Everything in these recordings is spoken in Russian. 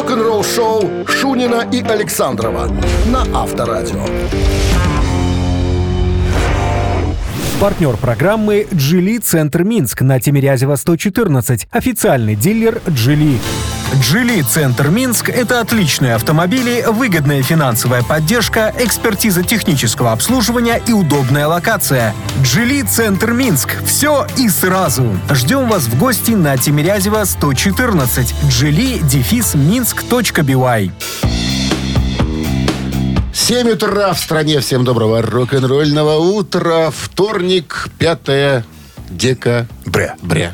Рок-н-ролл-шоу Шунина и Александрова на Авторадио. Партнер программы «Джили Центр Минск» на Тимирязева 114. Официальный дилер «Джили». «Джили Центр Минск» — это отличные автомобили, выгодная финансовая поддержка, экспертиза технического обслуживания и удобная локация. «Джили Центр Минск» — все и сразу. Ждем вас в гости на Тимирязева 114. «Джили» дефис минск.бивай. 7 утра в стране. Всем доброго рок-н-ролльного утра. Вторник, 5 декабря. Бря.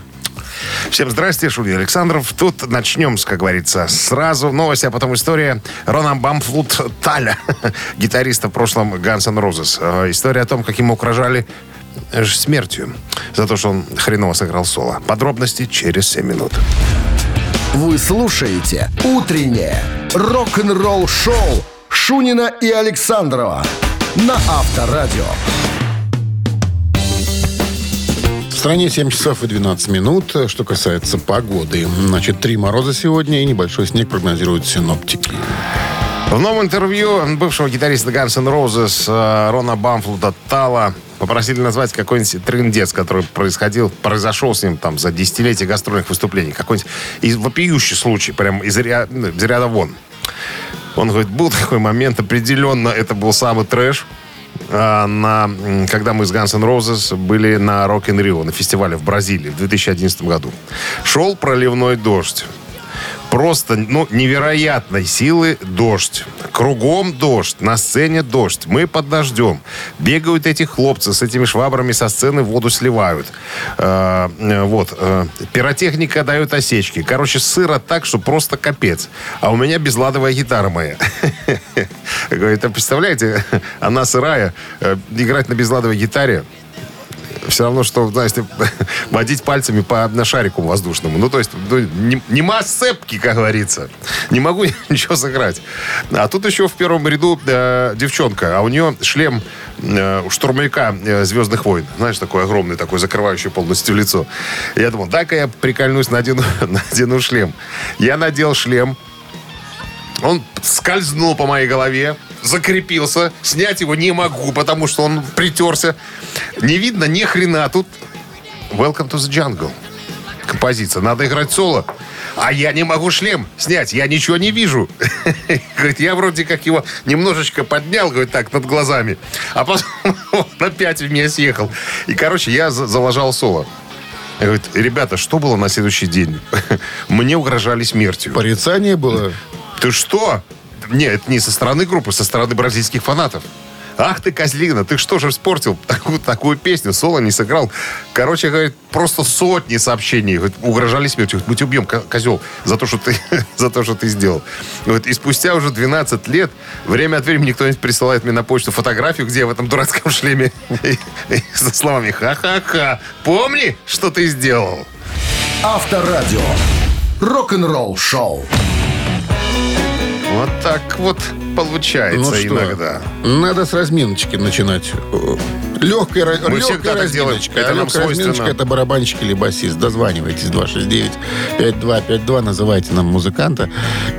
Всем здрасте, Шули Александров. Тут начнем, как говорится, сразу новость, а потом история Рона Бамфлут Таля, гитариста в прошлом Guns N'. Э, История о том, как ему угрожали э, смертью за то, что он хреново сыграл соло. Подробности через 7 минут. Вы слушаете «Утреннее рок-н-ролл-шоу» Шунина и Александрова на Авторадио. Стране 7 часов и 12 минут. Что касается погоды. Значит, три мороза сегодня и небольшой снег прогнозируют синоптики. В новом интервью бывшего гитариста Guns N' Roses э, Рона Бамфлута Тала попросили назвать какой-нибудь трендец, который происходил, произошел с ним там за десятилетие гастрольных выступлений. Какой-нибудь из вопиющий случай, прям из ря- ну, из ряда вон. Он говорит, был такой момент, определенно это был самый трэш, на, м, когда мы с Guns N' Roses были на Rock in Rio, на фестивале в Бразилии в 2011 году. Шел проливной дождь. Просто, ну, невероятной силы дождь. Кругом дождь, на сцене дождь. Мы под дождем. Бегают эти хлопцы с этими швабрами со сцены воду сливают. Э, э, вот. э, пиротехника дает осечки. Короче, сыро так, что просто капец. А у меня безладовая гитара моя. Говорит, а представляете, она сырая. э, Играть на безладовой гитаре все равно, что, знаете, водить пальцами по на шарику воздушному. Ну, то есть, ну, не, нема сцепки, как говорится. Не могу ничего сыграть. А тут еще в первом ряду э, девчонка, а у нее шлем э, штурмовика э, «Звездных войн». Знаешь, такой огромный, такой, закрывающий полностью лицо. Я думал, дай-ка я прикольнусь, надену, надену шлем. Я надел шлем, он скользнул по моей голове, закрепился. Снять его не могу, потому что он притерся. Не видно ни хрена. Тут Welcome to the Jungle. Композиция. Надо играть соло. А я не могу шлем снять. Я ничего не вижу. Говорит, я вроде как его немножечко поднял, говорит, так, над глазами. А потом он опять в меня съехал. И, короче, я за- залажал соло. Говорит, ребята, что было на следующий день? Мне угрожали смертью. Порицание было. Ты что? Нет, это не со стороны группы, со стороны бразильских фанатов. Ах ты, козлина, ты что же испортил такую, такую песню? Соло не сыграл. Короче, говорит, просто сотни сообщений. Говорит, угрожали смертью. Мы тебя убьем, ко- козел, за то, что ты, за то, что ты сделал. Говорит, и спустя уже 12 лет, время от времени кто-нибудь присылает мне на почту фотографию, где я в этом дурацком шлеме и- и со словами «Ха-ха-ха, помни, что ты сделал?» Авторадио. Рок-н-ролл-шоу. Вот так вот получается Ну что, иногда. Надо с разминочки начинать. Легкая, Мы легкая разминочка. Это А нам легкая разминочка это барабанщик или басист. Дозванивайтесь 269-5252, называйте нам музыканта.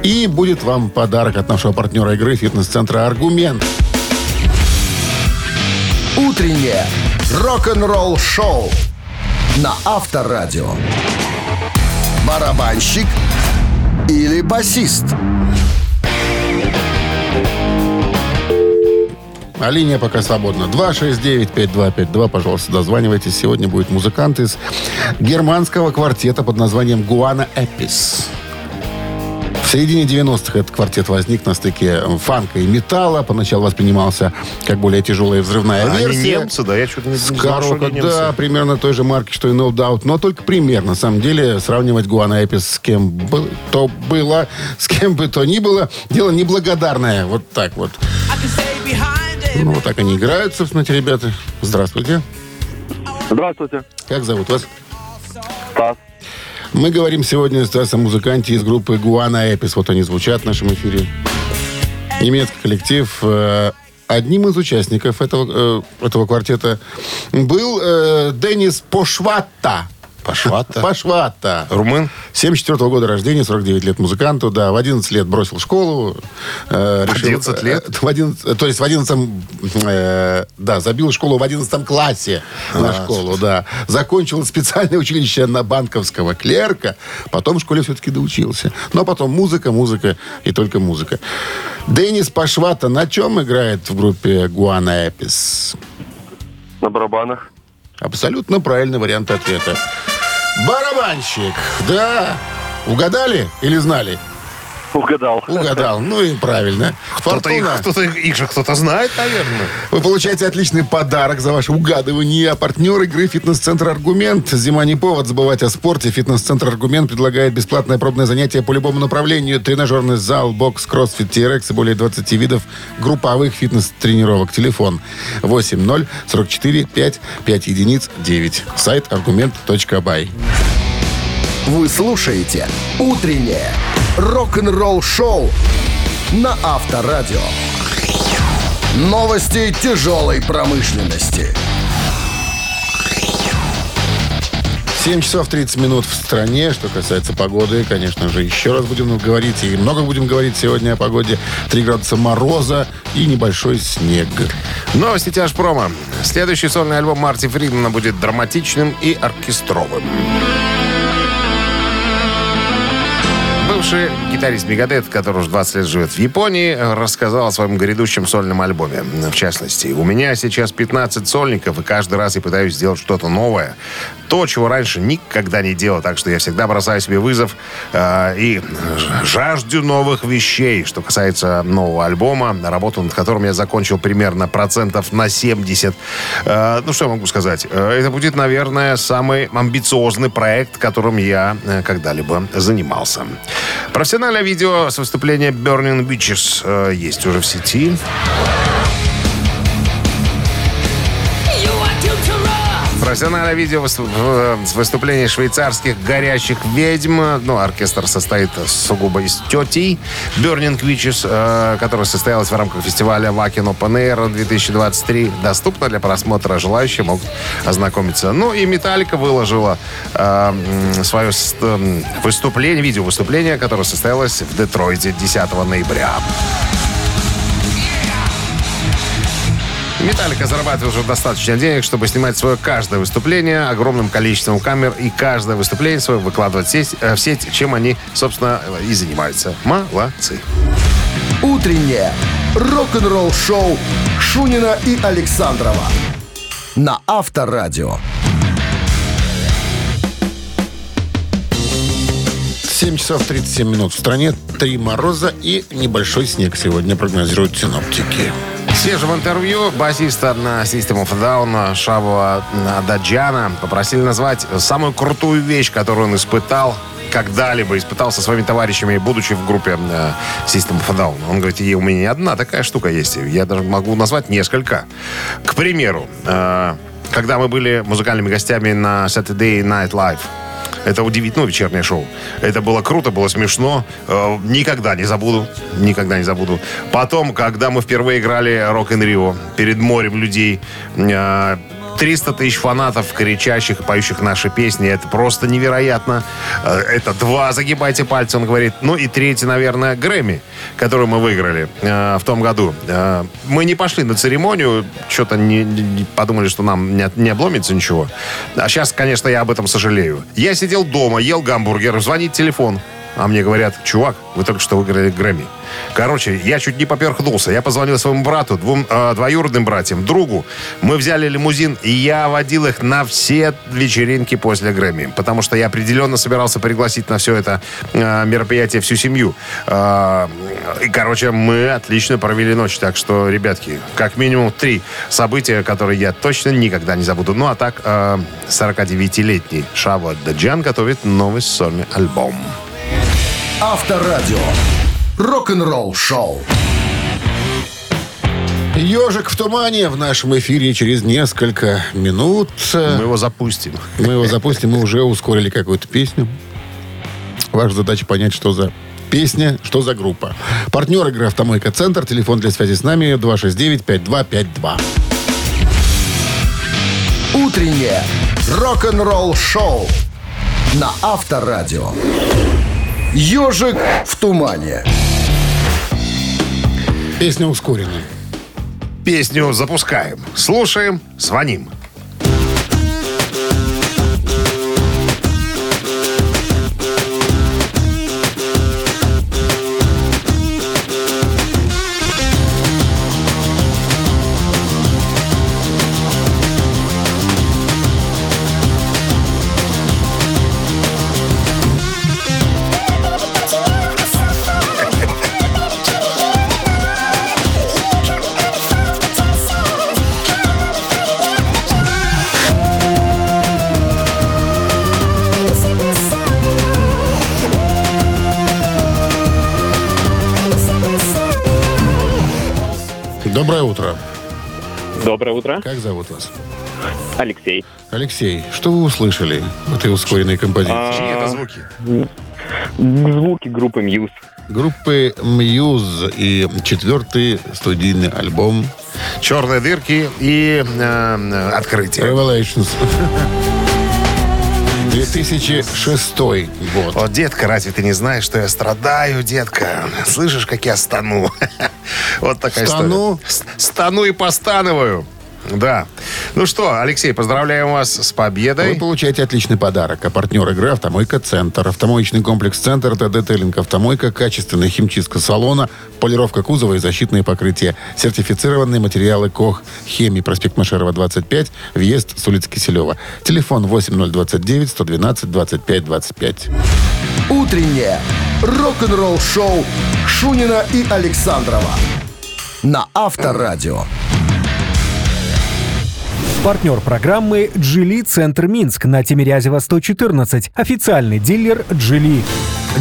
И будет вам подарок от нашего партнера игры фитнес-центра «Аргумент». Утреннее рок-н-ролл-шоу на Авторадио. Барабанщик или басист? А линия пока свободна. 269-5252, пожалуйста, дозванивайтесь. Сегодня будет музыкант из германского квартета под названием «Гуана Эпис». В середине 90-х этот квартет возник на стыке фанка и металла. Поначалу воспринимался как более тяжелая взрывная А Они версия. немцы, да, я что-то не, знал, что они немцы. да, примерно той же марки, что и No Doubt, но только примерно. На самом деле, сравнивать Гуана Эпис с кем бы то было, с кем бы то ни было, дело неблагодарное. Вот так вот. Ну, вот так они играют, собственно, эти ребята. Здравствуйте. Здравствуйте. Как зовут вас? Стас. Мы говорим сегодня с о музыканте из группы Гуана Эпис. Вот они звучат в нашем эфире. Немецкий коллектив. Э, Одним из участников этого, э, этого квартета был э, Денис Пошватта. Пашвата. Пашвата. Румын? 74 года рождения, 49 лет музыканту, да, в 11 лет бросил школу. э, В 11 лет? э, в 11, то есть в 11, э, да, забил школу в 11 классе на школу, да. Закончил специальное училище на банковского клерка, потом в школе все-таки доучился. Но потом музыка, музыка и только музыка. Денис Пашвата на чем играет в группе Гуана Эпис? На барабанах. Абсолютно правильный вариант ответа. Барабанщик, да. Угадали или знали? Угадал. Угадал. Ну и правильно. Кто-то их, их, их же кто-то знает, наверное. Вы получаете отличный подарок за ваше угадывание. А партнер игры «Фитнес-центр Аргумент». Зима не повод забывать о спорте. «Фитнес-центр Аргумент» предлагает бесплатное пробное занятие по любому направлению. Тренажерный зал, бокс, кроссфит, TRX и более 20 видов групповых фитнес-тренировок. Телефон 80 44 5 5 единиц 9. Сайт аргумент.бай. Вы слушаете «Утреннее рок-н-ролл-шоу» на Авторадио. Новости тяжелой промышленности. 7 часов 30 минут в стране. Что касается погоды, конечно же, еще раз будем говорить. И много будем говорить сегодня о погоде. 3 градуса мороза и небольшой снег. Новости тяжпрома. Следующий сольный альбом Марти Фридмана будет драматичным и оркестровым. Бывший гитарист Мегадет, который уже 20 лет живет в Японии, рассказал о своем грядущем сольном альбоме. В частности, «У меня сейчас 15 сольников, и каждый раз я пытаюсь сделать что-то новое. То, чего раньше никогда не делал, так что я всегда бросаю себе вызов э, и жажду новых вещей. Что касается нового альбома, работу над которым я закончил примерно процентов на 70. Э, ну, что я могу сказать? Э, Это будет, наверное, самый амбициозный проект, которым я э, когда-либо занимался. Профессиональное видео с выступления Burning Beaches э, есть уже в сети. Профессиональное видео с выступления швейцарских горящих ведьм. Ну, оркестр состоит сугубо из тетей. Burning Witches, э, которая состоялась в рамках фестиваля Open Air 2023. Доступна для просмотра. Желающие могут ознакомиться. Ну и Металлика выложила э, свое м, выступление, видео выступление, которое состоялось в Детройте 10 ноября. Металлика зарабатывает уже достаточно денег, чтобы снимать свое каждое выступление огромным количеством камер и каждое выступление свое выкладывать в сеть, э, в сеть, чем они, собственно, и занимаются. Молодцы. «Утреннее рок-н-ролл-шоу» Шунина и Александрова на Авторадио. 7 часов 37 минут в стране. 3 мороза и небольшой снег сегодня прогнозируют синоптики. Свежем интервью басиста на System of Down Шава Даджана попросили назвать самую крутую вещь, которую он испытал когда-либо испытал со своими товарищами, будучи в группе э, System of Down. Он говорит, и у меня не одна такая штука есть. Я даже могу назвать несколько. К примеру, э, когда мы были музыкальными гостями на Saturday Night Live, это удивительно, ну, вечернее шоу. Это было круто, было смешно. Э, никогда не забуду. Никогда не забуду. Потом, когда мы впервые играли Рок ин Рио перед морем людей, э, 300 тысяч фанатов, кричащих, поющих наши песни. Это просто невероятно. Э, Это два, загибайте пальцы, он говорит. Ну и третий, наверное, Грэмми, который мы выиграли э, в том году. Э, мы не пошли на церемонию, что-то не, не- подумали, что нам не, не обломится ничего. А сейчас, конечно, я об этом сожалею. Я сидел дома, ел гамбургер, звонит телефон. А мне говорят, чувак, вы только что выиграли Грэмми. Короче, я чуть не поперхнулся. Я позвонил своему брату, двум э, двоюродным братьям, другу. Мы взяли лимузин, и я водил их на все вечеринки после Грэмми. Потому что я определенно собирался пригласить на все это э, мероприятие всю семью. Э, и, короче, мы отлично провели ночь. Так что, ребятки, как минимум три события, которые я точно никогда не забуду. Ну, а так, э, 49-летний Шава Даджан готовит новый сольный альбом. Авторадио. Рок-н-ролл-шоу. Ежик в тумане в нашем эфире через несколько минут. Мы его запустим. Мы его запустим, мы уже ускорили какую-то песню. Ваша задача понять, что за песня, что за группа. Партнер игры «Автомойка Центр». Телефон для связи с нами 269-5252. Утреннее рок-н-ролл-шоу на Авторадио. Ежик в тумане. Песня ускоренная. Песню запускаем. Слушаем, звоним. Утро. Как зовут вас? Алексей. Алексей, что вы услышали в этой ускоренной композиции? Чьи это звуки? Звуки группы Мьюз. Группы Muse и четвертый студийный альбом Черные дырки и э, открытие. Revelations. 2006 год. Вот, детка, разве ты не знаешь, что я страдаю, детка? Слышишь, как я стану? Вот такая Стану? история. С- Стану и постанываю. Да. Ну что, Алексей, поздравляем вас с Вы победой. получаете отличный подарок. А партнер игры «Автомойка Центр». Автомоечный комплекс «Центр», ТД-тейлинг «Автомойка», качественная химчистка салона, полировка кузова и защитные покрытия. Сертифицированные материалы КОХ. Хемии. Проспект Машерова, 25. Въезд с улицы Киселева. Телефон 8029 112 25 25. Утреннее рок-н-ролл-шоу Шунина и Александрова на Авторадио. Партнер программы «Джили Центр Минск» на Тимирязева 114. Официальный дилер «Джили».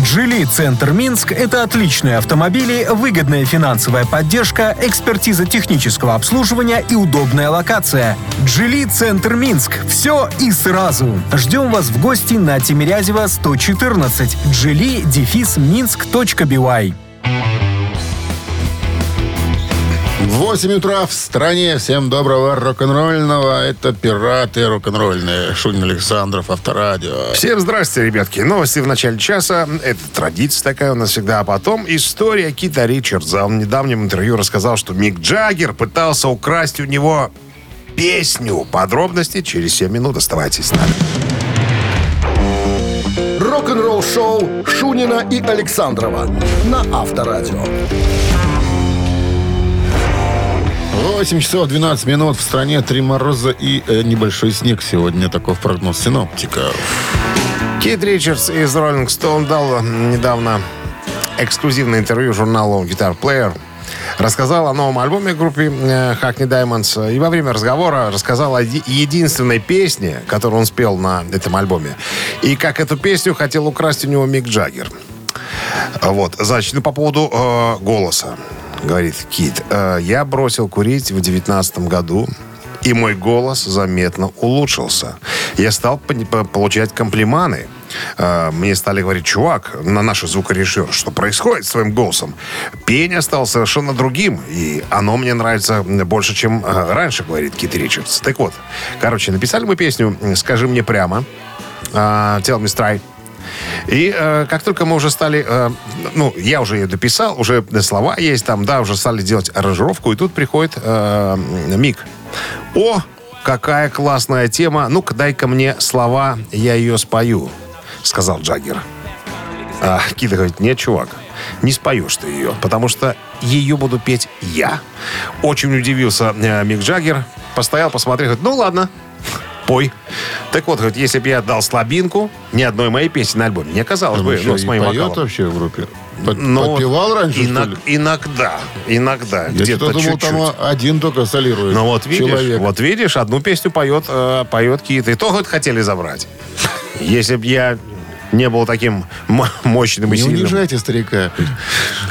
«Джили Центр Минск» — это отличные автомобили, выгодная финансовая поддержка, экспертиза технического обслуживания и удобная локация. «Джили Центр Минск» — все и сразу. Ждем вас в гости на Тимирязева 114. «Джили» дефис минск.бивай. 8 утра в стране. Всем доброго рок-н-ролльного. Это пираты рок-н-ролльные. Шунин Александров, Авторадио. Всем здрасте, ребятки. Новости в начале часа. Это традиция такая у нас всегда. А потом история Кита Ричардса. Он в недавнем интервью рассказал, что Мик Джаггер пытался украсть у него песню. Подробности через 7 минут. Оставайтесь с нами. Рок-н-ролл-шоу Шунина и Александрова на Авторадио. 8 часов 12 минут. В стране три мороза и э, небольшой снег сегодня. Таков прогноз синоптика. Кит Ричардс из Rolling Stone дал недавно эксклюзивное интервью журналу Guitar Player. Рассказал о новом альбоме группы э, Hackney Diamonds. И во время разговора рассказал о еди- единственной песне, которую он спел на этом альбоме. И как эту песню хотел украсть у него Мик Джаггер. Вот, значит, ну, по поводу э, голоса. Говорит Кит, «Э, я бросил курить в девятнадцатом году, и мой голос заметно улучшился. Я стал получать комплиманы. Э, Мне стали говорить, чувак, на наши звукорежиссер, что происходит с твоим голосом? Пение стало совершенно другим, и оно мне нравится больше, чем э, раньше, говорит Кит Ричардс. Так вот, короче, написали мы песню «Скажи мне прямо», «Tell me straight», и э, как только мы уже стали, э, ну, я уже ее дописал, уже слова есть там, да, уже стали делать аранжировку, и тут приходит э, Мик. О, какая классная тема, ну-ка дай-ка мне слова, я ее спою, сказал Джаггер. А Кита говорит, нет, чувак, не споешь ты ее, потому что ее буду петь я. Очень удивился э, Мик Джаггер, постоял, посмотрел, говорит, ну ладно, пой. Так вот, говорит, если бы я дал слабинку, ни одной моей песни на альбоме не оказалось бы, еще ну, с моим поет вокалом. вообще в группе? Под- Ну, подпевал раньше, иног-? Иногда, иногда, Я где-то думал, чуть-чуть. там один только солирует. Ну вот видишь, Человек. вот видишь, одну песню поет, э, поет Кит. И то хоть хотели забрать. Если бы я не был таким мощным и Не сильным. унижайте старика.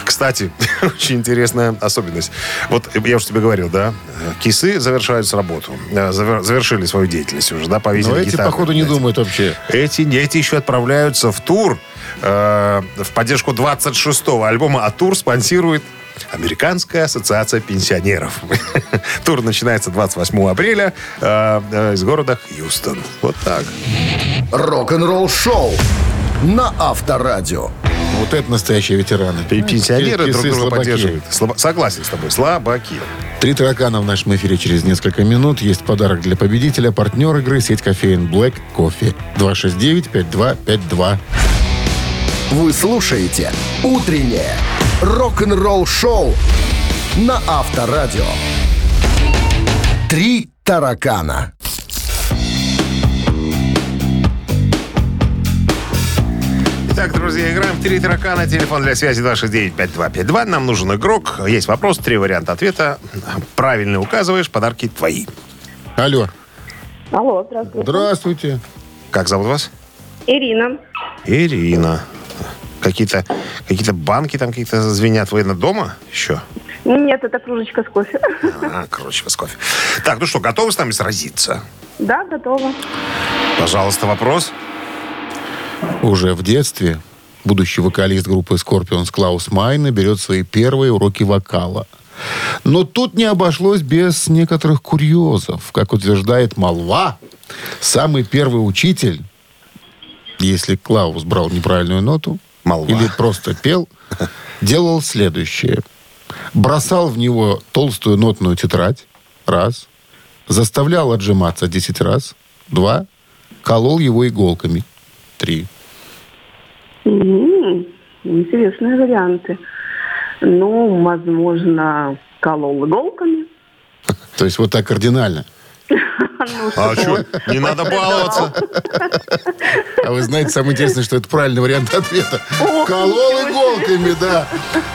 Кстати, очень интересная особенность. Вот я уже тебе говорил, да, кисы завершают работу. э, завер- Завершили свою деятельность уже, да, повесили Но эти, гитары. походу, не Эти- думают вообще. Эти, эти еще отправляются в тур э, в поддержку 26-го альбома, а тур спонсирует Американская ассоциация пенсионеров. Тур начинается 28 апреля э, э, из города Хьюстон. Вот так. Рок-н-ролл шоу на Авторадио. Вот это настоящие ветераны. И пенсионеры друг друга поддерживают. Согласен с тобой. Слабаки. Три таракана в нашем эфире через несколько минут. Есть подарок для победителя. Партнер игры сеть кофеин Black Coffee. 269-5252. Вы слушаете «Утреннее рок-н-ролл шоу» на Авторадио. Три таракана. Итак, друзья, играем в «Три таракана». Телефон для связи 269-5252. Нам нужен игрок. Есть вопрос, три варианта ответа. Правильно указываешь, подарки твои. Алло. Алло, здравствуйте. Здравствуйте. Как зовут вас? Ирина. Ирина. Какие-то какие банки там какие-то звенят. Вы на дома еще? Нет, это кружечка с кофе. А, кружечка с кофе. Так, ну что, готовы с нами сразиться? Да, готова. Пожалуйста, вопрос. Уже в детстве будущий вокалист группы Scorpions Клаус Майна берет свои первые уроки вокала. Но тут не обошлось без некоторых курьезов. Как утверждает молва, самый первый учитель, если Клаус брал неправильную ноту Молва. или просто пел, делал следующее. Бросал в него толстую нотную тетрадь, раз. Заставлял отжиматься 10 раз, два. Колол его иголками, три. М, Интересные варианты. Ну, возможно, колол иголками. То есть вот так кардинально. Ну, А что, не надо баловаться? А вы знаете, самое интересное, что это правильный вариант ответа. Колол иголками, да.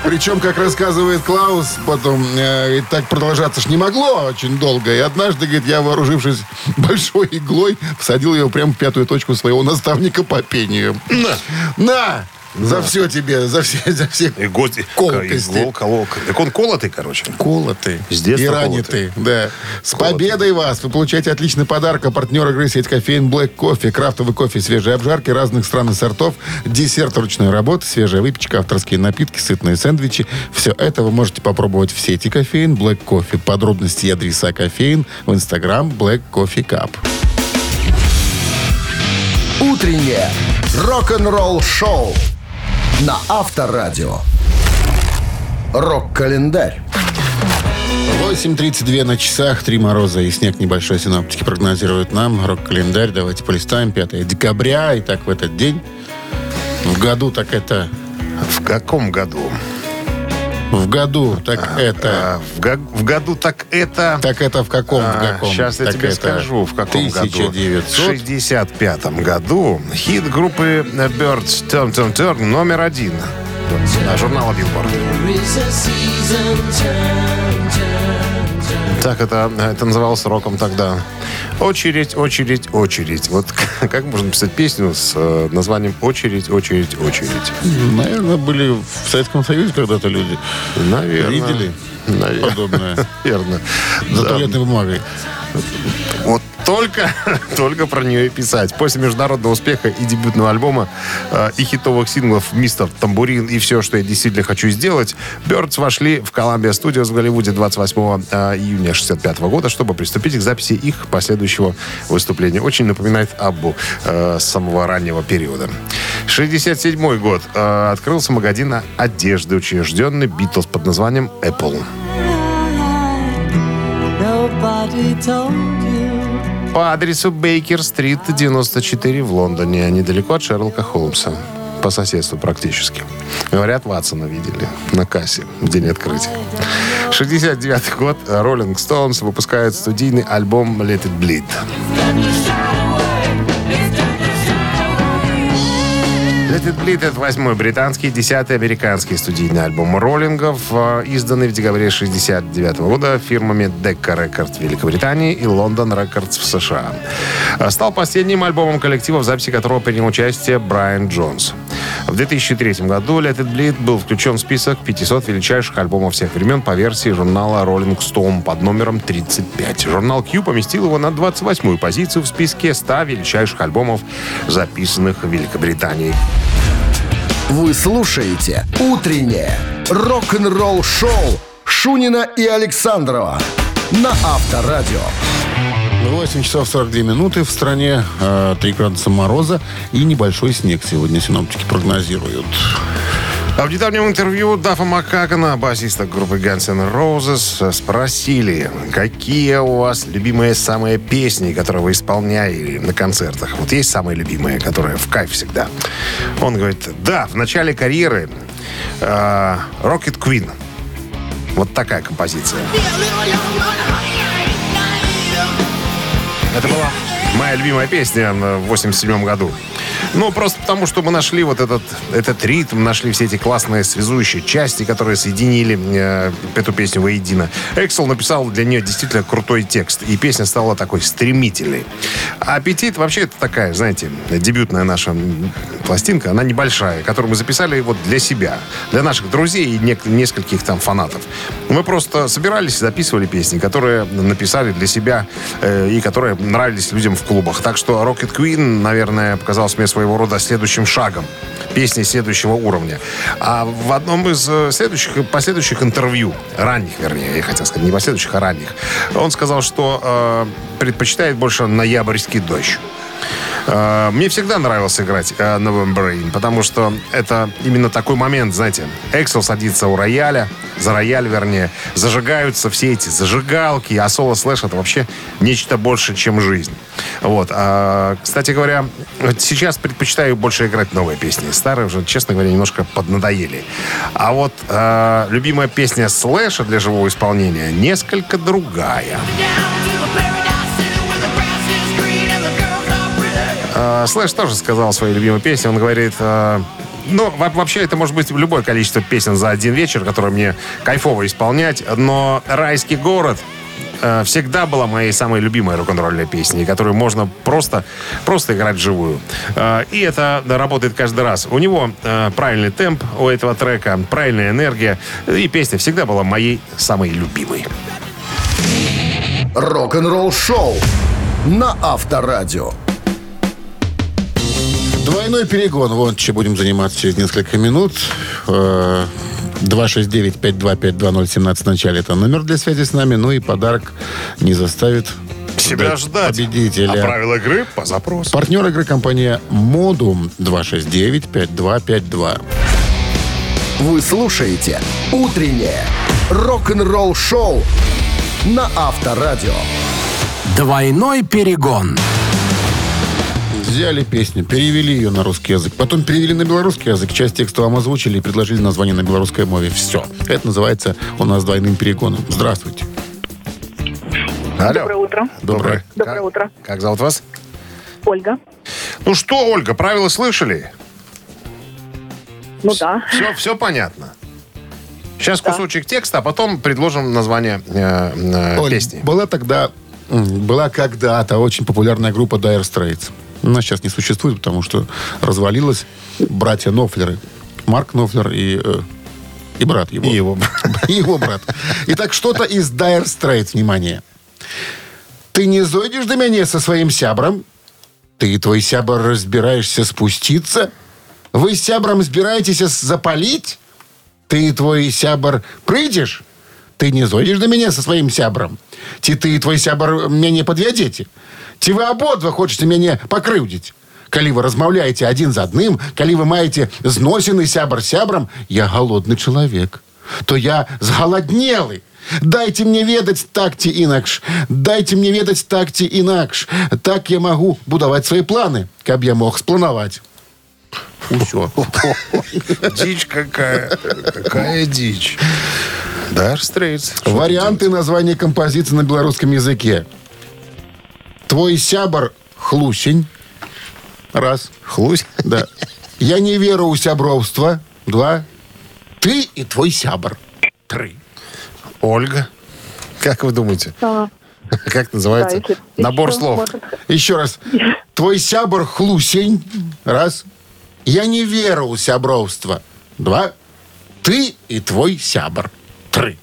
Причем, как рассказывает Клаус, потом э, так продолжаться ж не могло очень долго. И однажды, говорит, я, вооружившись большой иглой, всадил ее прямо в пятую точку своего наставника по пению. На. На! За все тебе, за все, за все Иголки. колкости. Игол, кололка. Так он колотый, короче. Колоты. С детства и ранитый. Да. С победой вас! Вы получаете отличный подарок. А партнер игры сеть кофеин Black Coffee. Крафтовый кофе, свежие обжарки разных стран и сортов. Десерт ручной работы, свежая выпечка, авторские напитки, сытные сэндвичи. Все это вы можете попробовать в сети кофеин Black Coffee. Подробности и адреса кофеин в инстаграм Black Coffee Cup. Утреннее рок-н-ролл шоу на Авторадио. Рок-календарь. 8.32 на часах, три мороза и снег небольшой синоптики прогнозируют нам. Рок-календарь, давайте полистаем. 5 декабря, и так в этот день. В году так это... В каком году? В году так это... А, в, го- в году так это... Так это в каком? в А, каком? Сейчас я тебе это скажу, в каком году. 1900? В 65 году хит группы Birds Turn Turn Turn номер один на журнала Billboard. Так это, это называлось роком тогда. Очередь, очередь, очередь. Вот как можно писать песню с э, названием «Очередь, очередь, очередь»? Наверное, были в Советском Союзе когда-то люди. Наверное. Видели Наверное. подобное? Верно. За туалетной бумагой. Только, только про нее и писать. После международного успеха и дебютного альбома, э, и хитовых синглов «Мистер Тамбурин» и «Все, что я действительно хочу сделать», Бёрдс вошли в Columbia Studios в Голливуде 28 э, июня 65 года, чтобы приступить к записи их последующего выступления. Очень напоминает Аббу э, самого раннего периода. 67 год. Э, открылся магазин одежды, учрежденный Битлз под названием Apple. Nobody told. По адресу Бейкер-стрит, 94 в Лондоне, недалеко от Шерлока Холмса. По соседству практически. Говорят, Ватсона видели на кассе в день открытия. 69 год. Rolling Stones выпускают студийный альбом Let It Bleed. It Bleed — это восьмой британский, десятый американский студийный альбом роллингов, э, изданный в декабре 69 года фирмами Decca Records в Великобритании и London Records в США. Э, Стал последним альбомом коллектива, в записи которого принял участие Брайан Джонс. В 2003 году Let It Bleed был включен в список 500 величайших альбомов всех времен по версии журнала Rolling Stone под номером 35. Журнал Q поместил его на 28-ю позицию в списке 100 величайших альбомов, записанных в Великобритании. Вы слушаете «Утреннее рок-н-ролл-шоу» Шунина и Александрова на Авторадио. 8 часов 42 минуты. В стране э, 3 градуса мороза и небольшой снег сегодня синоптики прогнозируют. А в недавнем интервью Дафа Маккагана, басиста группы Guns N' Roses, спросили, какие у вас любимые самые песни, которые вы исполняли на концертах. Вот есть самые любимые, которые в кайф всегда. Он говорит, да, в начале карьеры э, Rocket Queen. Вот такая композиция. Это была моя любимая песня в 87 году. Ну, просто потому, что мы нашли вот этот, этот ритм, нашли все эти классные связующие части, которые соединили э, эту песню воедино. Эксел написал для нее действительно крутой текст, и песня стала такой стремительной. «Аппетит» вообще это такая, знаете, дебютная наша пластинка, она небольшая, которую мы записали вот для себя, для наших друзей и нек- нескольких там фанатов. Мы просто собирались и записывали песни, которые написали для себя э, и которые нравились людям в клубах. Так что Rocket Queen, наверное, показалось мне своего рода следующим шагом. Песни следующего уровня. А в одном из э, следующих, последующих интервью, ранних, вернее, я хотел сказать, не последующих, а ранних, он сказал, что э, предпочитает больше ноябрьский дождь. Э, Мне всегда нравилось играть э, November Rain, потому что это именно такой момент, знаете, Эксел садится у рояля, за рояль, вернее, зажигаются все эти зажигалки, а соло слэш это вообще нечто больше, чем жизнь. Вот. А, кстати говоря, сейчас предпочитаю больше играть новые песни. Старые уже, честно говоря, немножко поднадоели. А вот э, любимая песня слэша для живого исполнения несколько другая. Э, Слэш тоже сказал своей любимой песне. Он говорит, э, ну, во- вообще это может быть любое количество песен за один вечер, которые мне кайфово исполнять, но «Райский город» э, всегда была моей самой любимой рок-н-ролльной песней, которую можно просто, просто играть вживую. Э, И это работает каждый раз. У него правильный темп у этого трека, правильная энергия, и песня всегда была моей самой любимой. Рок-н-ролл-шоу на Авторадио. Двойной перегон. Вот чем будем заниматься через несколько минут. Э, 269-5252017 в начале. Это номер для связи с нами. Ну и подарок не заставит Себя ждать. победителя. А правила игры по запросу. Партнер игры компания Модум 269-5252. Вы слушаете «Утреннее рок-н-ролл-шоу» на Авторадио. Двойной перегон. Взяли песню, перевели ее на русский язык, потом перевели на белорусский язык, часть текста вам озвучили и предложили название на белорусской мове. Все. Это называется у нас двойным перегоном. Здравствуйте. Алло. Доброе утро. Доброе. Доброе Как- утро. Как зовут вас? Ольга. Ну что, Ольга, правила слышали? Ну да. Все, все понятно. Сейчас Да. кусочек текста, а потом предложим название э, э, Оль, песни. была тогда, была когда-то очень популярная группа Dire Straits. Она сейчас не существует, потому что развалилась братья Нофлеры. Марк Нофлер и, э, и брат его. И его. И его брат. Итак, что-то из Dire Straits, внимание. Ты не зойдешь до меня со своим сябром? Ты и твой сябр разбираешься спуститься? Вы с сябром збираетесь запалить? Ты и твой сябр прыйдешь? Ты не зойдешь до меня со своим сябром? Ці ты и твой сябр мяне подвядзеце? Ці вы абодва хочаце мяне пакрыўдзіць? Калі вы размаўляеце адзін з адным, калі вы маеце зносіны сябр сябрам, я голодны чалавек. То я згаладнелы. Дайте мне ведаць так ці інакш. Дайте мне ведаць так ці інакш. Так я магу будаваць свае планы, каб я мог спланаваць. Усё. Дичь какая. Какая дичь. Dire Straits. Что Варианты названия композиции на белорусском языке. Твой сябр хлусень. Раз. Хлусь. Да. Я не веру у сябровства. Два. Ты и твой сябр. Три. Ольга. Как вы думаете? А, Как называется? да, Набор еще слов. может. Еще раз. Твой сябр хлусень. Раз. Я не веру у сябровства. Два. Ты и твой сябр. Три.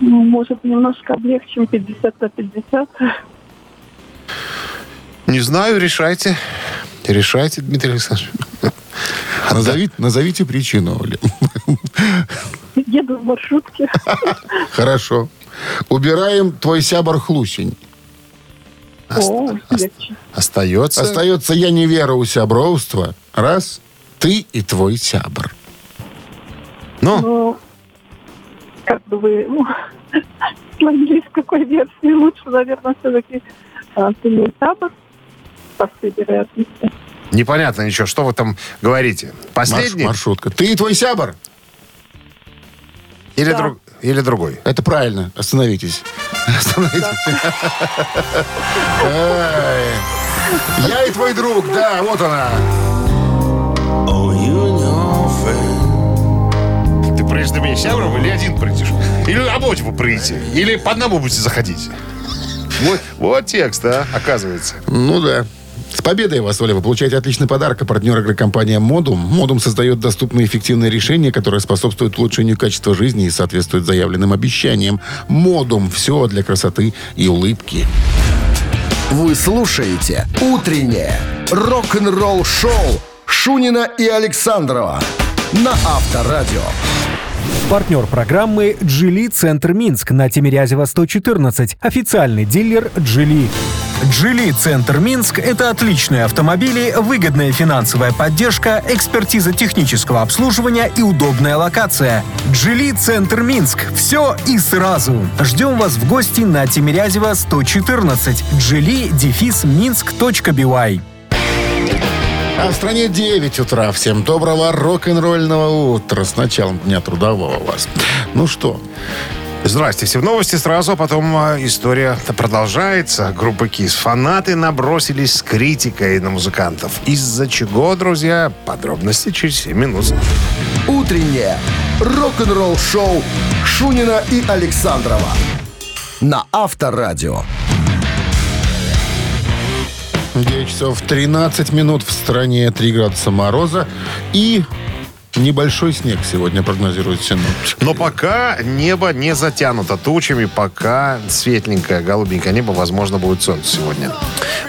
Ну, может, немножко облегчим 50 на 50. Не знаю, решайте. Решайте, Дмитрий Александрович. Назови- назовите причину, Оля. Еду в маршрутке. Хорошо. Убираем твой сябор хлусень. О, легче. Остается. Остается я не вера у сябровства. Раз, ты и твой сябр. Ну, Ну, как бы вы, ну, склонились к какой версии лучше, наверное, все-таки ты не табор, по всей вероятности. непонятно ничего. Что вы там говорите? Марш- Последний? маршрутка. Ты и твой сябр. Или, Да. друг- или другой? Это правильно. Остановитесь. Остановитесь. Я и твой друг, да, вот она. Придешь до меня сябром или один придешь? Или обоих вы придете? Или по одному будете заходить? Вот, вот текст, а, оказывается. Ну да. С победой вас, Оля! Вы получаете отличный подарок. А партнер игры компания «Модум». «Модум» создает доступные и эффективные решения, которые способствуют улучшению качества жизни и соответствуют заявленным обещаниям. «Модум» – все для красоты и улыбки. Вы слушаете «Утреннее рок-н-ролл-шоу» Шунина и Александрова на Авторадио. Партнер программы «Джили Центр Минск» на Тимирязева 114. Официальный дилер «Джили». «Джили Центр Минск» — это отличные автомобили, выгодная финансовая поддержка, экспертиза технического обслуживания и удобная локация. «Джили Центр Минск» — все и сразу. Ждем вас в гости на Тимирязева 114. «Джили» дефис минск.бивай. А в стране 9 утра. Всем доброго рок-н-ролльного утра. С началом дня трудового вас. Ну что, Здрасте, все в новости сразу, а потом а, история продолжается. Группа КИС. Фанаты набросились с критикой на музыкантов. Из-за чего, друзья, подробности через 7 минут. «Утреннее рок-н-ролл-шоу» Шунина и Александрова на Авторадио. 9 часов 13 минут в стране 3 градуса мороза и небольшой снег сегодня прогнозирует синоптик. Но пока небо не затянуто тучами, пока светленькое, голубенькое небо, возможно, будет солнце сегодня.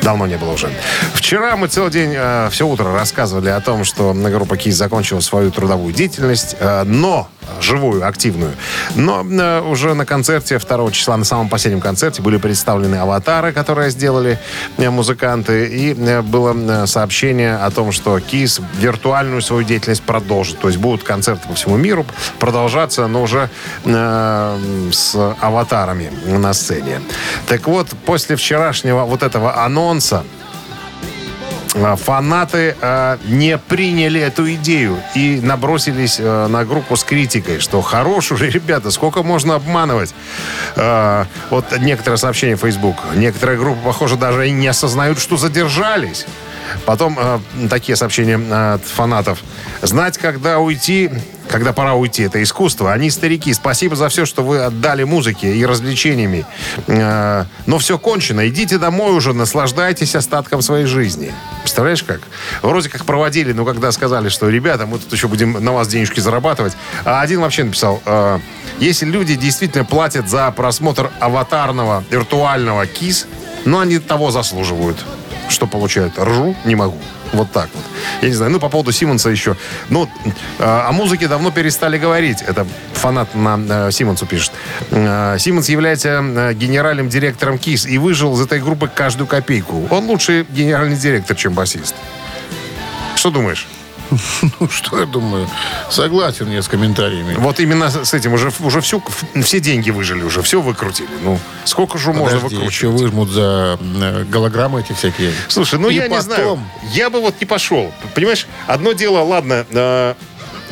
Давно не было уже. Вчера мы целый день, э, все утро рассказывали о том, что группа КИС закончила свою трудовую деятельность, э, но живую, активную. Но э, уже на концерте 2 числа, на самом последнем концерте, были представлены аватары, которые сделали э, музыканты. И э, было э, сообщение о том, что КИС виртуальную свою деятельность продолжит. То есть будут концерты по всему миру продолжаться, но уже э, с аватарами на сцене. Так вот, после вчерашнего вот этого анонса, фанаты э, не приняли эту идею и набросились э, на группу с критикой, что хорош уже, ребята, сколько можно обманывать. Вот некоторые сообщения в Facebook. Некоторые группы, похоже, даже и не осознают, что задержались. Потом э, такие сообщения от фанатов. Знать, когда уйти, когда пора уйти, это искусство. Они старики. Спасибо за все, что вы отдали музыке и развлечениями. Э, но все кончено. Идите домой уже, наслаждайтесь остатком своей жизни. Представляешь, как? Вроде как проводили, но когда сказали, что, ребята, мы тут еще будем на вас денежки зарабатывать. А один вообще написал, э, если люди действительно платят за просмотр аватарного, виртуального КИС, но они того заслуживают. Что получают? Ржу? Не могу. Вот так вот. Я не знаю. Ну, по поводу Симмонса еще. Ну, э, о музыке давно перестали говорить. Это фанат на э, Симмонсу пишет. Э, Симмонс является э, генеральным директором КИС и выжил из этой группы каждую копейку. Он лучший генеральный директор, чем басист. Что думаешь? Ну, что я думаю? Согласен я с комментариями. Вот именно с этим уже, уже всю, все деньги выжили уже, все выкрутили. Ну, сколько же можно выкручивать? еще выжмут за э, голограммы эти всякие. Слушай, ну И я не потом- знаю. Я бы вот не пошел. Понимаешь, одно дело, ладно, э,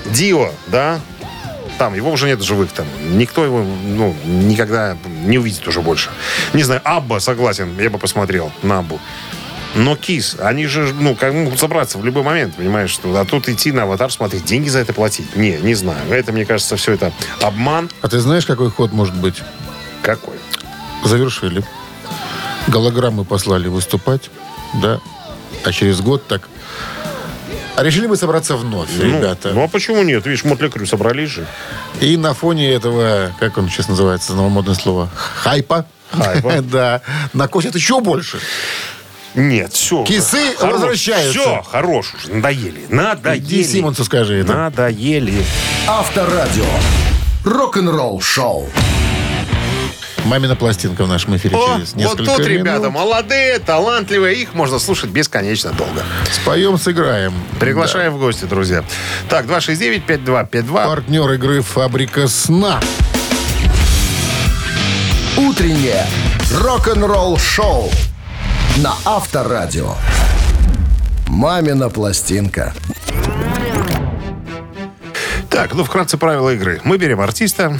Дио, да, там, его уже нет в живых там. Никто его, ну, никогда не увидит уже больше. Не знаю, Абба, согласен, я бы посмотрел на Аббу. Но Кис, они же, ну, как могут собраться в любой момент, понимаешь, что а тут идти на аватар смотреть, деньги за это платить. Не, не знаю. Это, мне кажется, все это обман А ты знаешь, какой ход может быть? какой. Завершили. Голограммы послали выступать, да. А через год так. А решили мы собраться вновь, ребята. Ну, ну, а почему нет? Видишь, Мотли Крю собрались же. И на фоне этого, как он сейчас называется, новомодное слово, хайпа. Хайпа. да. Накосят еще больше. Нет, все. Кисы возвращаются. Все, хорош уже, надоели. Надоели. Иди Симонсу скажи это. Надоели. Авторадио. Рок-н-ролл шоу. Мамина пластинка в нашем эфире О, через вот несколько тут минут. ребята молодые, талантливые, их можно слушать бесконечно долго. Споем, сыграем. Приглашаем в гости, друзья. Так, 269-5252. Партнер игры «Фабрика сна». Утреннее рок-н-ролл шоу на Авторадио. Мамина пластинка. Так, ну, вкратце правила игры. Мы берем артиста,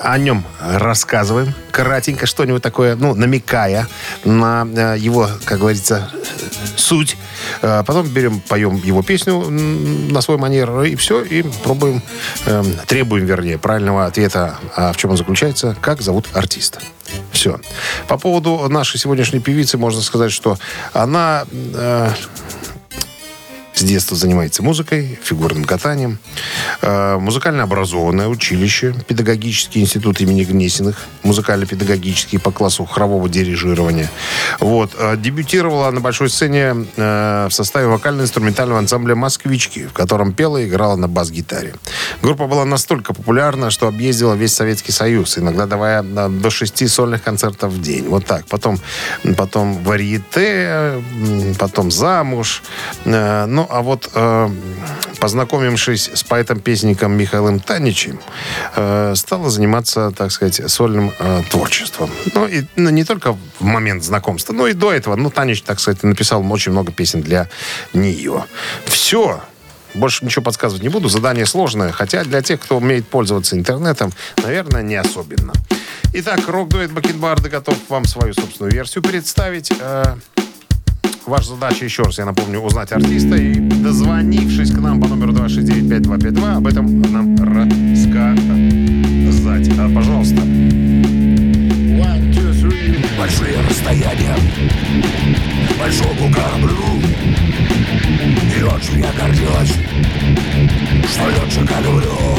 о нем рассказываем, кратенько что-нибудь такое, ну, намекая на э, его, как говорится, суть. Э, потом берем, поем его песню на свой манер, и все, и пробуем, э, требуем, вернее, правильного ответа, а в чем он заключается, как зовут артиста. Все. По поводу нашей сегодняшней певицы можно сказать, что она... э, с детства занимается музыкой, фигурным катанием. Э, музыкально образованное училище, педагогический институт имени Гнесиных, музыкально-педагогический по классу хорового дирижирования. Вот. Э, дебютировала на большой сцене э, в составе вокально-инструментального ансамбля «Москвички», в котором пела и играла на бас-гитаре. Группа была настолько популярна, что объездила весь Советский Союз, иногда давая до шести сольных концертов в день. Вот так. Потом, потом варьете, потом замуж. Э, А вот э, познакомившись с поэтом-песником Михаилом Таничем, э, стала заниматься, так сказать, сольным э, творчеством. Ну, и ну, не только в момент знакомства, но и до этого. Ну, Танич, так сказать, написал очень много песен для нее. Все. Больше ничего подсказывать не буду. Задание сложное. Хотя для тех, кто умеет пользоваться интернетом, наверное, не особенно. Итак, рок-дуэт Бакенбарды готов вам свою собственную версию представить. Э, Ваша задача, еще раз я напомню, узнать артиста и, дозвонившись к нам по номеру 269-5252, об этом нам рассказать. А, пожалуйста. Большие расстояния. Большому кораблю И очень я гордилась Что летчика люблю.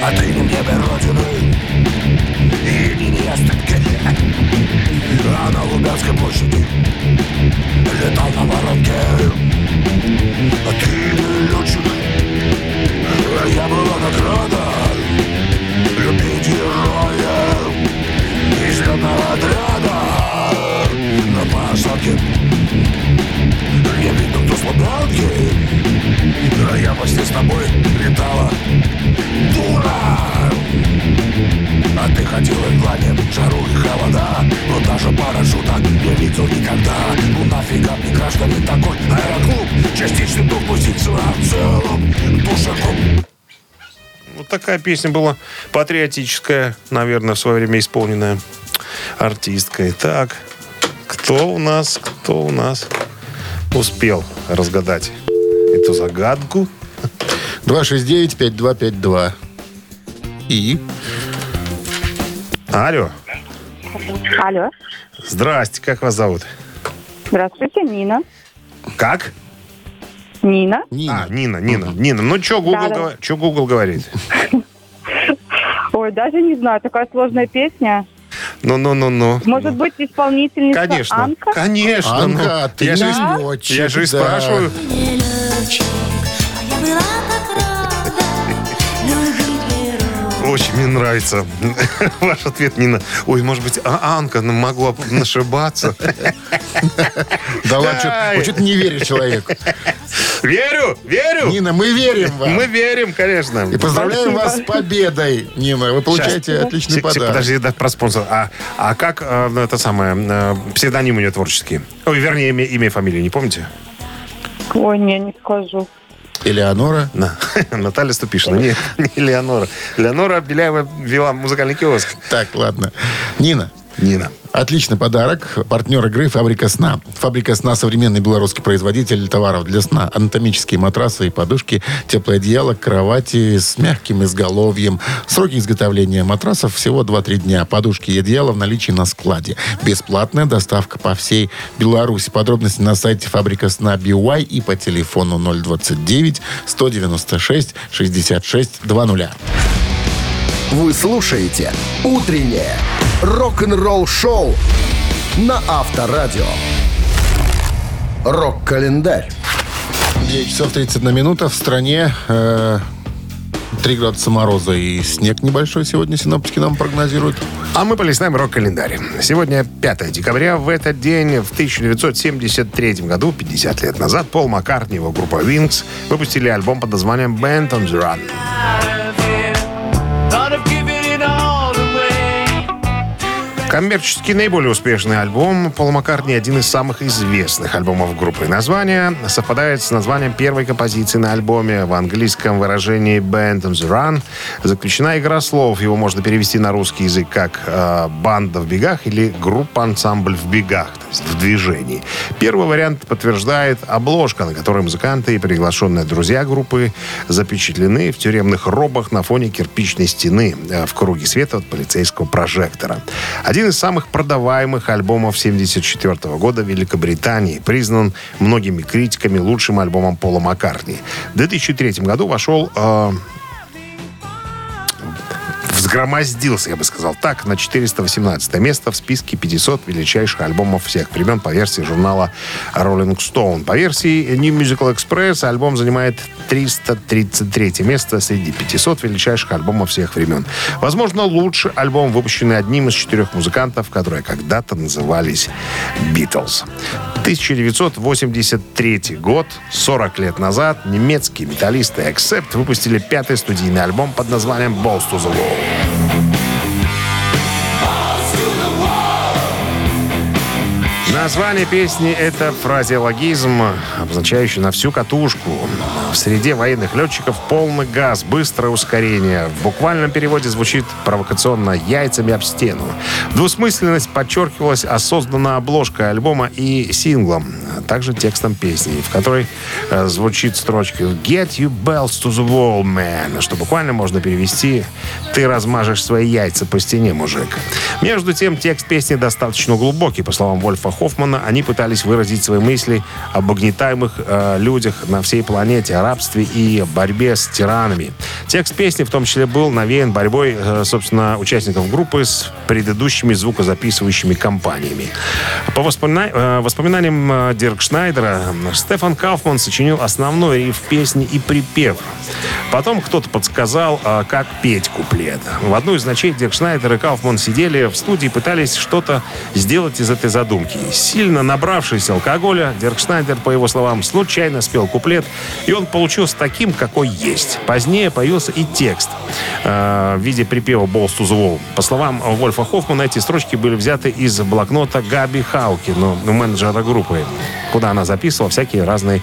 А ты не небе родины И не невестки А на Лубянской площади Летал на воронке А ты такая песня была патриотическая, наверное, в свое время исполненная артисткой. Так, кто у нас, кто у нас успел разгадать эту загадку? 269-5252. И? Алло, Алло. здрасте, как вас зовут? Здравствуйте, Нина. Как? Нина. Нина. А, Нина, Нина, Нина. Ну, что Google, гова- чё Google говорит? Ой, даже не знаю, такая сложная песня. Ну-ну-ну-ну. Может быть, исполнительница Конечно, Анка? конечно. ну. Анка, ты я же, я же и да. спрашиваю. Очень мне нравится ваш ответ, Нина. Ой, может быть, а Анка ну, могла нашибаться. Да ладно, что- ты не веришь человеку. Верю, верю. Нина, мы верим вам. Мы верим, конечно. И поздравляем вас с победой, Нина. Вы получаете отличный подарок. Подожди, да, про спонсора. А, а как э, ну, это самое, э, псевдоним у нее творческий? Ой, вернее, имя, имя и фамилию, не помните? Ой, не, не скажу. Элеонора. На- Наталья Ступишина. Не, не Леонора. Леонора Беляева вела музыкальный киоск. Так, ладно. Нина, Нина. Отличный подарок. Партнер игры «Фабрика сна». «Фабрика сна» – современный белорусский производитель товаров для сна. Анатомические матрасы и подушки, теплое одеяло, кровати с мягким изголовьем. Сроки изготовления матрасов всего 2-3 дня. Подушки и одеяло в наличии на складе. Бесплатная доставка по всей Беларуси. Подробности на сайте «Фабрика сна BY» и по телефону 029 196 66 20. Вы слушаете «Утреннее рок-н-ролл-шоу» на Авторадио. Рок-календарь. 9 часов 31 минута. В стране э, 3 градуса мороза и снег небольшой сегодня синоптики нам прогнозируют. А мы полистаем рок-календарь. Сегодня 5 декабря. В этот день, в 1973 году, 50 лет назад, Пол Маккартни и его группа Wings выпустили альбом под названием Band on the Run. Thought of Коммерчески наиболее успешный альбом Пола Маккартни один из самых известных альбомов группы. Название совпадает с названием первой композиции на альбоме в английском выражении Band on the Run. Заключена игра слов. Его можно перевести на русский язык как э, «банда в бегах» или «группа-ансамбль в бегах», то есть в движении. Первый вариант подтверждает обложка, на которой музыканты и приглашенные друзья группы запечатлены в тюремных робах на фоне кирпичной стены э, в круге света от полицейского прожектора. Один из самых продаваемых альбомов 1974 года в Великобритании признан многими критиками лучшим альбомом Пола Маккартни. В 2003 году вошел э, взгромоздился, я бы сказал так, на 418 место в списке 500 величайших альбомов всех времен по версии журнала Rolling Stone. По версии New Musical Express альбом занимает 333 место среди 500 величайших альбомов всех времен. Возможно, лучший альбом, выпущенный одним из четырех музыкантов, которые когда-то назывались Beatles. 1983 год, 40 лет назад, немецкие металлисты Accept выпустили пятый студийный альбом под названием Balls to the Wall. Название песни — это фразеологизм, обозначающий на всю катушку. В среде военных летчиков полный газ, быстрое ускорение. В буквальном переводе звучит провокационно «яйцами об стену». Двусмысленность подчеркивалась осознанно обложкой альбома и синглом, а также текстом песни, в которой э, звучит строчка «Get you bells to the wall, man», что буквально можно перевести «Ты размажешь свои яйца по стене, мужик». Между тем, текст песни достаточно глубокий. По словам Вольфа Хоффмана, они пытались выразить свои мысли об угнетаемых э, людях на всей планете, рабстве и борьбе с тиранами. Текст песни в том числе был навеян борьбой, э, собственно, участников группы с предыдущими звукозаписывающими компаниями. По воспомина- э, воспоминаниям э, Дирк Шнайдера, Стефан Кауфман сочинил основной риф песни и припев. Потом кто-то подсказал, как петь куплет. В одну из ночей Дирк Шнайдер и Кауфман сидели в студии и пытались что-то сделать из этой задумки. Сильно набравшись алкоголя, Дирк Шнайдер, по его словам, случайно спел куплет, и он получился таким, какой есть. Позднее появился и текст э, в виде припева «Balls to the Wall». По словам Вольфа Хоффмана, эти строчки были взяты из блокнота Габи Хауки, ну, менеджера группы, куда она записывала всякие разные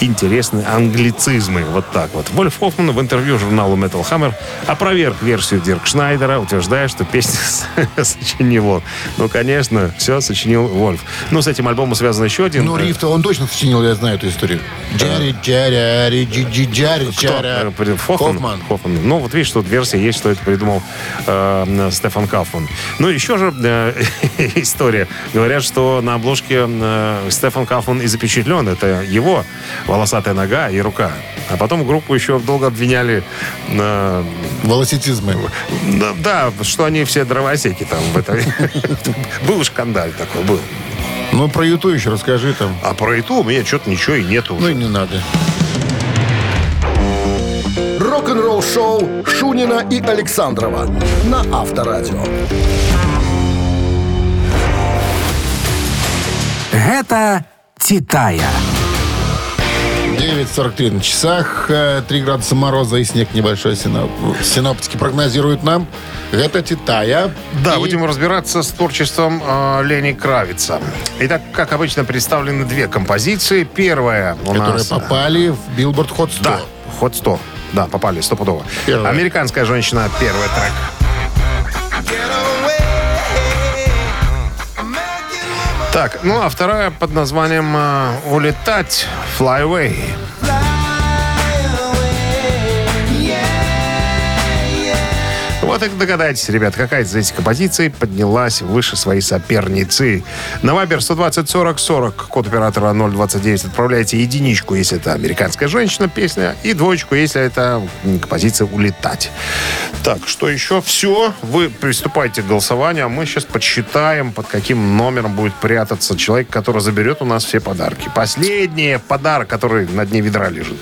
интересные англицизмы. Вот так вот. Вольф Хоффман в интервью журналу Metal Hammer опроверг версию Дирк Шнайдера, утверждая, что песню сочинил он. Ну, конечно, все сочинил Вольф. Ну, с этим альбомом связан еще один... Ну, э, риф-то он точно сочинил, я знаю эту историю. Джарри, Джарри, Джарри. Э, при- Хоффман? Хоффман. Ну, вот видишь, тут версия есть, что это придумал э, Стефан Кауфман. Ну, еще же э, история. Говорят, что на обложке э, Стефан Кауфман и запечатлен. Это его волосатая нога и рука. А потом группу еще долго обвиняли э, Волоситизмы. да, да, что они все дровосеки там в этой... Был шкандаль такой, был. Ну, про Юту еще расскажи там. А про это у меня что-то ничего и нету Ну, и уже. не надо. Рок-н-ролл шоу Шунина и Александрова на Авторадио. Гэта Титая. 9.43 на часах, э, 3 градуса мороза и снег небольшой синоп- синоптики прогнозируют нам. Это Титая. Да, И будем разбираться с творчеством э, Лени Кравица. Итак, как обычно, представлены две композиции. Первая у Которые нас... попали в Billboard Hot 100. Да, ход 100. Да, попали стопудово. Первая. Американская женщина, первый трек. Так, ну а вторая под названием э, «Улетать», «Fly Away». Вот и догадайтесь, ребят, какая из этих композиций поднялась выше своей соперницы. На Вайбер 120 40 40, код оператора 029, отправляйте единичку, если это американская женщина песня, и двоечку, если это композиция «Улетать». Так, что еще? Все, вы приступайте к голосованию, а мы сейчас подсчитаем, под каким номером будет прятаться человек, который заберет у нас все подарки. Последний подарок, который на дне ведра лежит.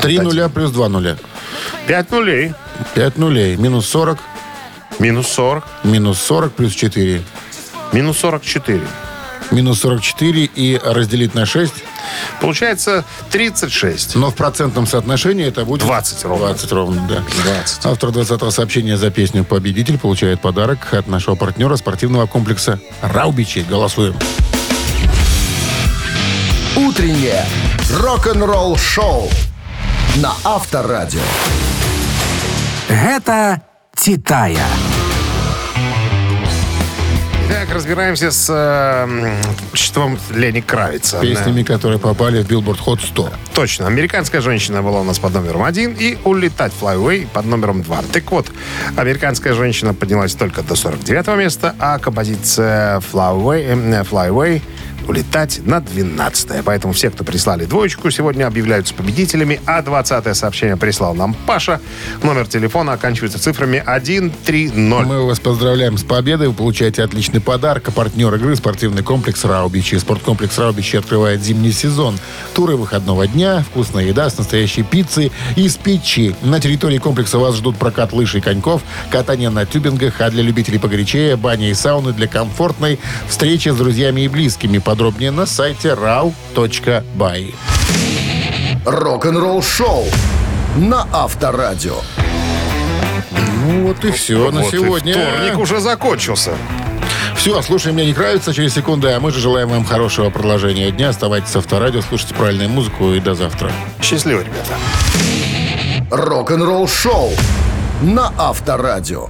Три нуля плюс два нуля. Пять нулей. Пять нулей. Минус 40. Минус 40. Минус 40 плюс 4. Минус 44. Минус 44 и разделить на 6. Получается 36. Но в процентном соотношении это будет... 20 ровно. 20 ровно, да. 20. Автор 20-го сообщения за песню «Победитель» получает подарок от нашего партнера спортивного комплекса «Раубичи». Голосуем. Утреннее рок-н-ролл-шоу на Авторадио. Гэта Титая. Итак, разбираемся с э, м, чтом Лени Кравица. Песнями, которые попали в Billboard Hot 100. Точно. Американская женщина была у нас под номером один и улетать Fly Away под номером два. Так вот, американская женщина поднялась только до 49 места, а композиция Fly Away, э, Fly Away улетать на 12 Поэтому все, кто прислали двоечку, сегодня объявляются победителями. А 20 сообщение прислал нам Паша. Номер телефона оканчивается цифрами 130. Мы вас поздравляем с победой. Вы получаете отличный подарок. А партнер игры спортивный комплекс «Раубичи». Спорткомплекс «Раубичи» открывает зимний сезон. Туры выходного дня, вкусная еда с настоящей пиццей из печи. На территории комплекса вас ждут прокат лыж и коньков, катание на тюбингах, а для любителей погорячее, баня и сауны для комфортной встречи с друзьями и близкими. Подробнее на сайте rau.by. Рок-н-ролл-шоу на Авторадио. Ну вот и все на Вот и сегодня. вторник уже закончился. Все, слушай, мне не нравится через секунду, а мы же желаем вам хорошего продолжения дня. Оставайтесь с Авторадио, слушайте правильную музыку и до завтра. Счастливо, ребята. Рок-н-ролл-шоу на Авторадио.